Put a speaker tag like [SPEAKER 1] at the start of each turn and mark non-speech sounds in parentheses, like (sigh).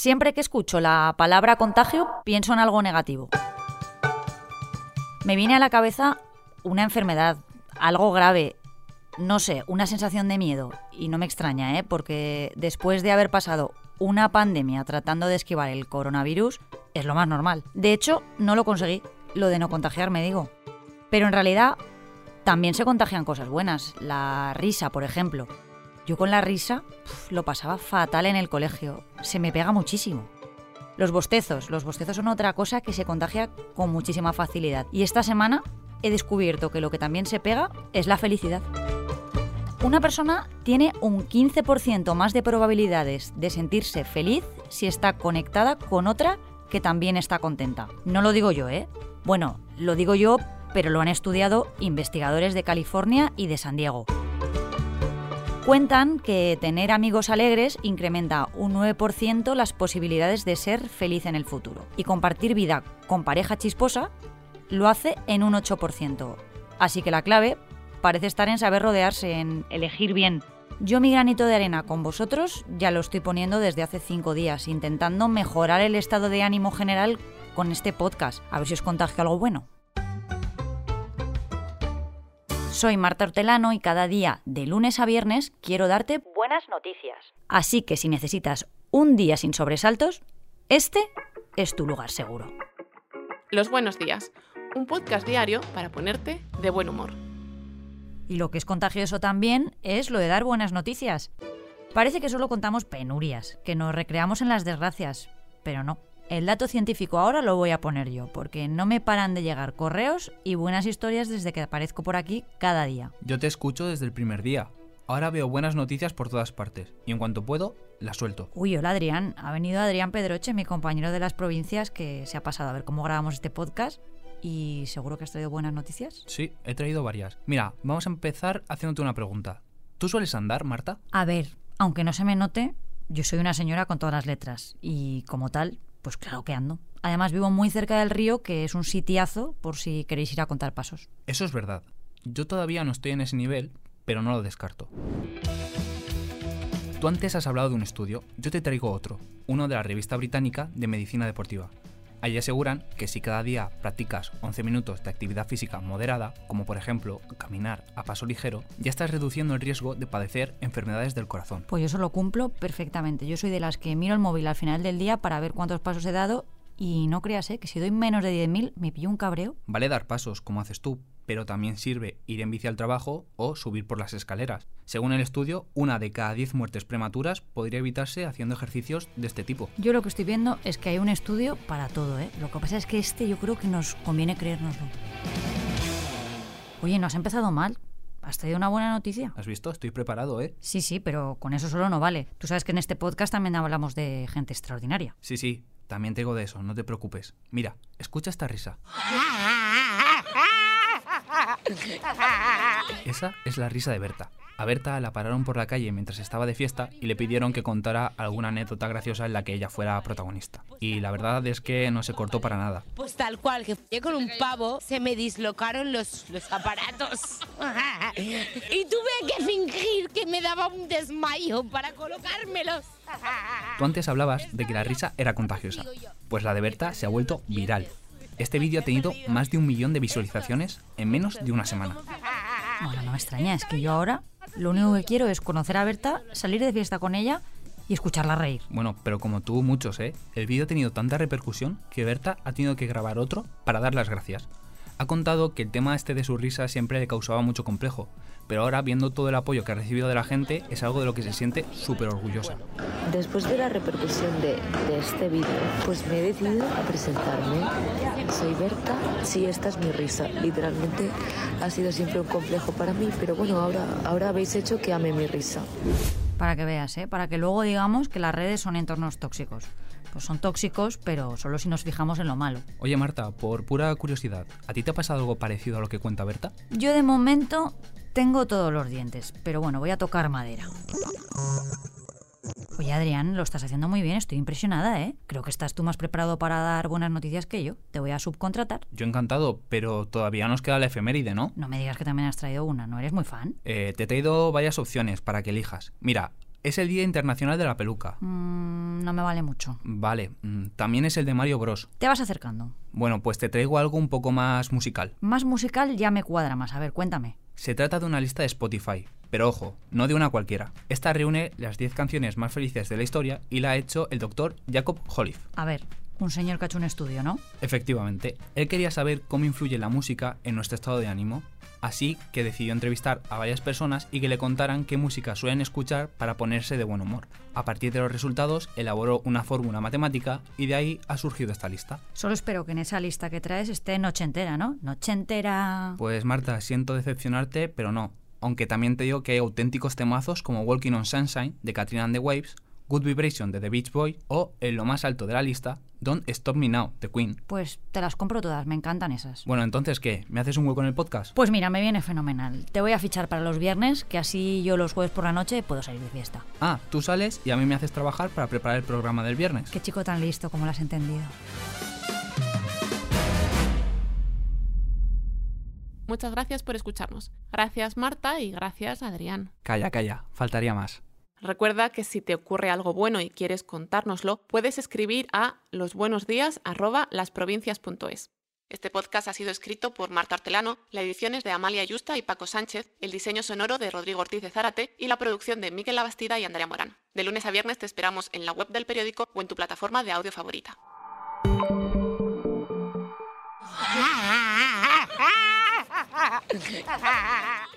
[SPEAKER 1] Siempre que escucho la palabra contagio, pienso en algo negativo. Me viene a la cabeza una enfermedad, algo grave, no sé, una sensación de miedo. Y no me extraña, ¿eh? porque después de haber pasado una pandemia tratando de esquivar el coronavirus, es lo más normal. De hecho, no lo conseguí, lo de no contagiarme, digo. Pero en realidad, también se contagian cosas buenas. La risa, por ejemplo. Yo con la risa lo pasaba fatal en el colegio. Se me pega muchísimo. Los bostezos. Los bostezos son otra cosa que se contagia con muchísima facilidad. Y esta semana he descubierto que lo que también se pega es la felicidad. Una persona tiene un 15% más de probabilidades de sentirse feliz si está conectada con otra que también está contenta. No lo digo yo, ¿eh? Bueno, lo digo yo, pero lo han estudiado investigadores de California y de San Diego. Cuentan que tener amigos alegres incrementa un 9% las posibilidades de ser feliz en el futuro. Y compartir vida con pareja chisposa lo hace en un 8%. Así que la clave parece estar en saber rodearse, en elegir bien. Yo mi granito de arena con vosotros ya lo estoy poniendo desde hace cinco días, intentando mejorar el estado de ánimo general con este podcast. A ver si os contagio algo bueno. Soy Marta Hortelano y cada día, de lunes a viernes, quiero darte buenas noticias. Así que si necesitas un día sin sobresaltos, este es tu lugar seguro.
[SPEAKER 2] Los buenos días, un podcast diario para ponerte de buen humor.
[SPEAKER 1] Y lo que es contagioso también es lo de dar buenas noticias. Parece que solo contamos penurias, que nos recreamos en las desgracias, pero no. El dato científico ahora lo voy a poner yo, porque no me paran de llegar correos y buenas historias desde que aparezco por aquí cada día.
[SPEAKER 3] Yo te escucho desde el primer día. Ahora veo buenas noticias por todas partes y en cuanto puedo, las suelto.
[SPEAKER 1] Uy, hola Adrián. Ha venido Adrián Pedroche, mi compañero de las provincias, que se ha pasado a ver cómo grabamos este podcast y seguro que has traído buenas noticias.
[SPEAKER 3] Sí, he traído varias. Mira, vamos a empezar haciéndote una pregunta. ¿Tú sueles andar, Marta?
[SPEAKER 1] A ver, aunque no se me note, yo soy una señora con todas las letras y como tal, pues claro que ando. Además vivo muy cerca del río, que es un sitiazo por si queréis ir a contar pasos.
[SPEAKER 3] Eso es verdad. Yo todavía no estoy en ese nivel, pero no lo descarto. Tú antes has hablado de un estudio, yo te traigo otro, uno de la revista británica de Medicina Deportiva. Allí aseguran que si cada día practicas 11 minutos de actividad física moderada, como por ejemplo caminar a paso ligero, ya estás reduciendo el riesgo de padecer enfermedades del corazón.
[SPEAKER 1] Pues yo eso lo cumplo perfectamente. Yo soy de las que miro el móvil al final del día para ver cuántos pasos he dado y no creas ¿eh? que si doy menos de 10.000 me pillo un cabreo.
[SPEAKER 3] Vale dar pasos como haces tú, pero también sirve ir en bici al trabajo o subir por las escaleras. Según el estudio, una de cada 10 muertes prematuras podría evitarse haciendo ejercicios de este tipo.
[SPEAKER 1] Yo lo que estoy viendo es que hay un estudio para todo, ¿eh? Lo que pasa es que este yo creo que nos conviene creérnoslo. Oye, no has empezado mal. Has traído una buena noticia.
[SPEAKER 3] ¿Has visto? Estoy preparado, ¿eh?
[SPEAKER 1] Sí, sí, pero con eso solo no vale. Tú sabes que en este podcast también hablamos de gente extraordinaria.
[SPEAKER 3] Sí, sí, también tengo de eso, no te preocupes. Mira, escucha esta risa. (laughs) Esa es la risa de Berta. A Berta la pararon por la calle mientras estaba de fiesta y le pidieron que contara alguna anécdota graciosa en la que ella fuera protagonista. Y la verdad es que no se cortó para nada.
[SPEAKER 4] Pues tal cual, que fui con un pavo, se me dislocaron los, los aparatos. (laughs) y tuve que fingir que me daba un desmayo para colocármelos.
[SPEAKER 3] Tú antes hablabas de que la risa era contagiosa. Pues la de Berta se ha vuelto viral. Este vídeo ha tenido más de un millón de visualizaciones en menos de una semana.
[SPEAKER 1] Bueno, no me extraña, es que yo ahora lo único que quiero es conocer a Berta, salir de fiesta con ella y escucharla reír.
[SPEAKER 3] Bueno, pero como tú, muchos, ¿eh? El vídeo ha tenido tanta repercusión que Berta ha tenido que grabar otro para dar las gracias. Ha contado que el tema este de su risa siempre le causaba mucho complejo, pero ahora viendo todo el apoyo que ha recibido de la gente es algo de lo que se siente súper orgullosa.
[SPEAKER 5] Después de la repercusión de, de este vídeo, pues me he decidido a presentarme. Soy Berta, sí, esta es mi risa. Literalmente ha sido siempre un complejo para mí, pero bueno, ahora, ahora habéis hecho que ame mi risa.
[SPEAKER 1] Para que veas, ¿eh? Para que luego digamos que las redes son entornos tóxicos. Pues son tóxicos, pero solo si nos fijamos en lo malo.
[SPEAKER 3] Oye Marta, por pura curiosidad, ¿a ti te ha pasado algo parecido a lo que cuenta Berta?
[SPEAKER 1] Yo de momento tengo todos los dientes, pero bueno, voy a tocar madera. Oye Adrián, lo estás haciendo muy bien, estoy impresionada, ¿eh? Creo que estás tú más preparado para dar buenas noticias que yo. Te voy a subcontratar.
[SPEAKER 3] Yo encantado, pero todavía nos queda la efeméride, ¿no?
[SPEAKER 1] No me digas que también has traído una, ¿no eres muy fan?
[SPEAKER 3] Eh, te he traído varias opciones para que elijas. Mira, Es el Día Internacional de la Peluca.
[SPEAKER 1] Mm, no me vale mucho.
[SPEAKER 3] Vale, mm, también es el de Mario Bros.
[SPEAKER 1] Te vas acercando.
[SPEAKER 3] Bueno, pues te traigo algo un poco más musical.
[SPEAKER 1] Más musical ya me cuadra más. A ver, cuéntame.
[SPEAKER 3] Se trata de una lista de Spotify, pero ojo, no de una cualquiera. Esta reúne las 10 canciones más felices de la historia y la ha hecho el doctor Jacob Holliff.
[SPEAKER 1] A ver, un señor que ha hecho un estudio, ¿no?
[SPEAKER 3] Efectivamente, él quería saber cómo influye la música en nuestro estado de ánimo, así que decidió entrevistar a varias personas y que le contaran qué música suelen escuchar para ponerse de buen humor. A partir de los resultados, elaboró una fórmula matemática y de ahí ha surgido esta lista.
[SPEAKER 1] Solo espero que en esa lista que traes esté noche entera, ¿no? Noche entera.
[SPEAKER 3] Pues Marta, siento decepcionarte, pero no. Aunque también te digo que hay auténticos temazos como Walking on Sunshine de Katrina and the Waves, Good Vibration de The Beach Boy o, en lo más alto de la lista, Don't Stop Me Now de Queen.
[SPEAKER 1] Pues te las compro todas, me encantan esas.
[SPEAKER 3] Bueno, entonces, ¿qué? ¿Me haces un hueco en el podcast?
[SPEAKER 1] Pues mira, me viene fenomenal. Te voy a fichar para los viernes, que así yo los jueves por la noche puedo salir de fiesta.
[SPEAKER 3] Ah, tú sales y a mí me haces trabajar para preparar el programa del viernes.
[SPEAKER 1] Qué chico tan listo, como lo has entendido.
[SPEAKER 2] Muchas gracias por escucharnos. Gracias Marta y gracias Adrián.
[SPEAKER 3] Calla, calla, faltaría más.
[SPEAKER 2] Recuerda que si te ocurre algo bueno y quieres contárnoslo, puedes escribir a losbuenosdías@lasprovincias.es. Este podcast ha sido escrito por Marta Hortelano, la edición es de Amalia Yusta y Paco Sánchez, el diseño sonoro de Rodrigo Ortiz de Zárate y la producción de Miquel Labastida y Andrea Morán. De lunes a viernes te esperamos en la web del periódico o en tu plataforma de audio favorita. (laughs)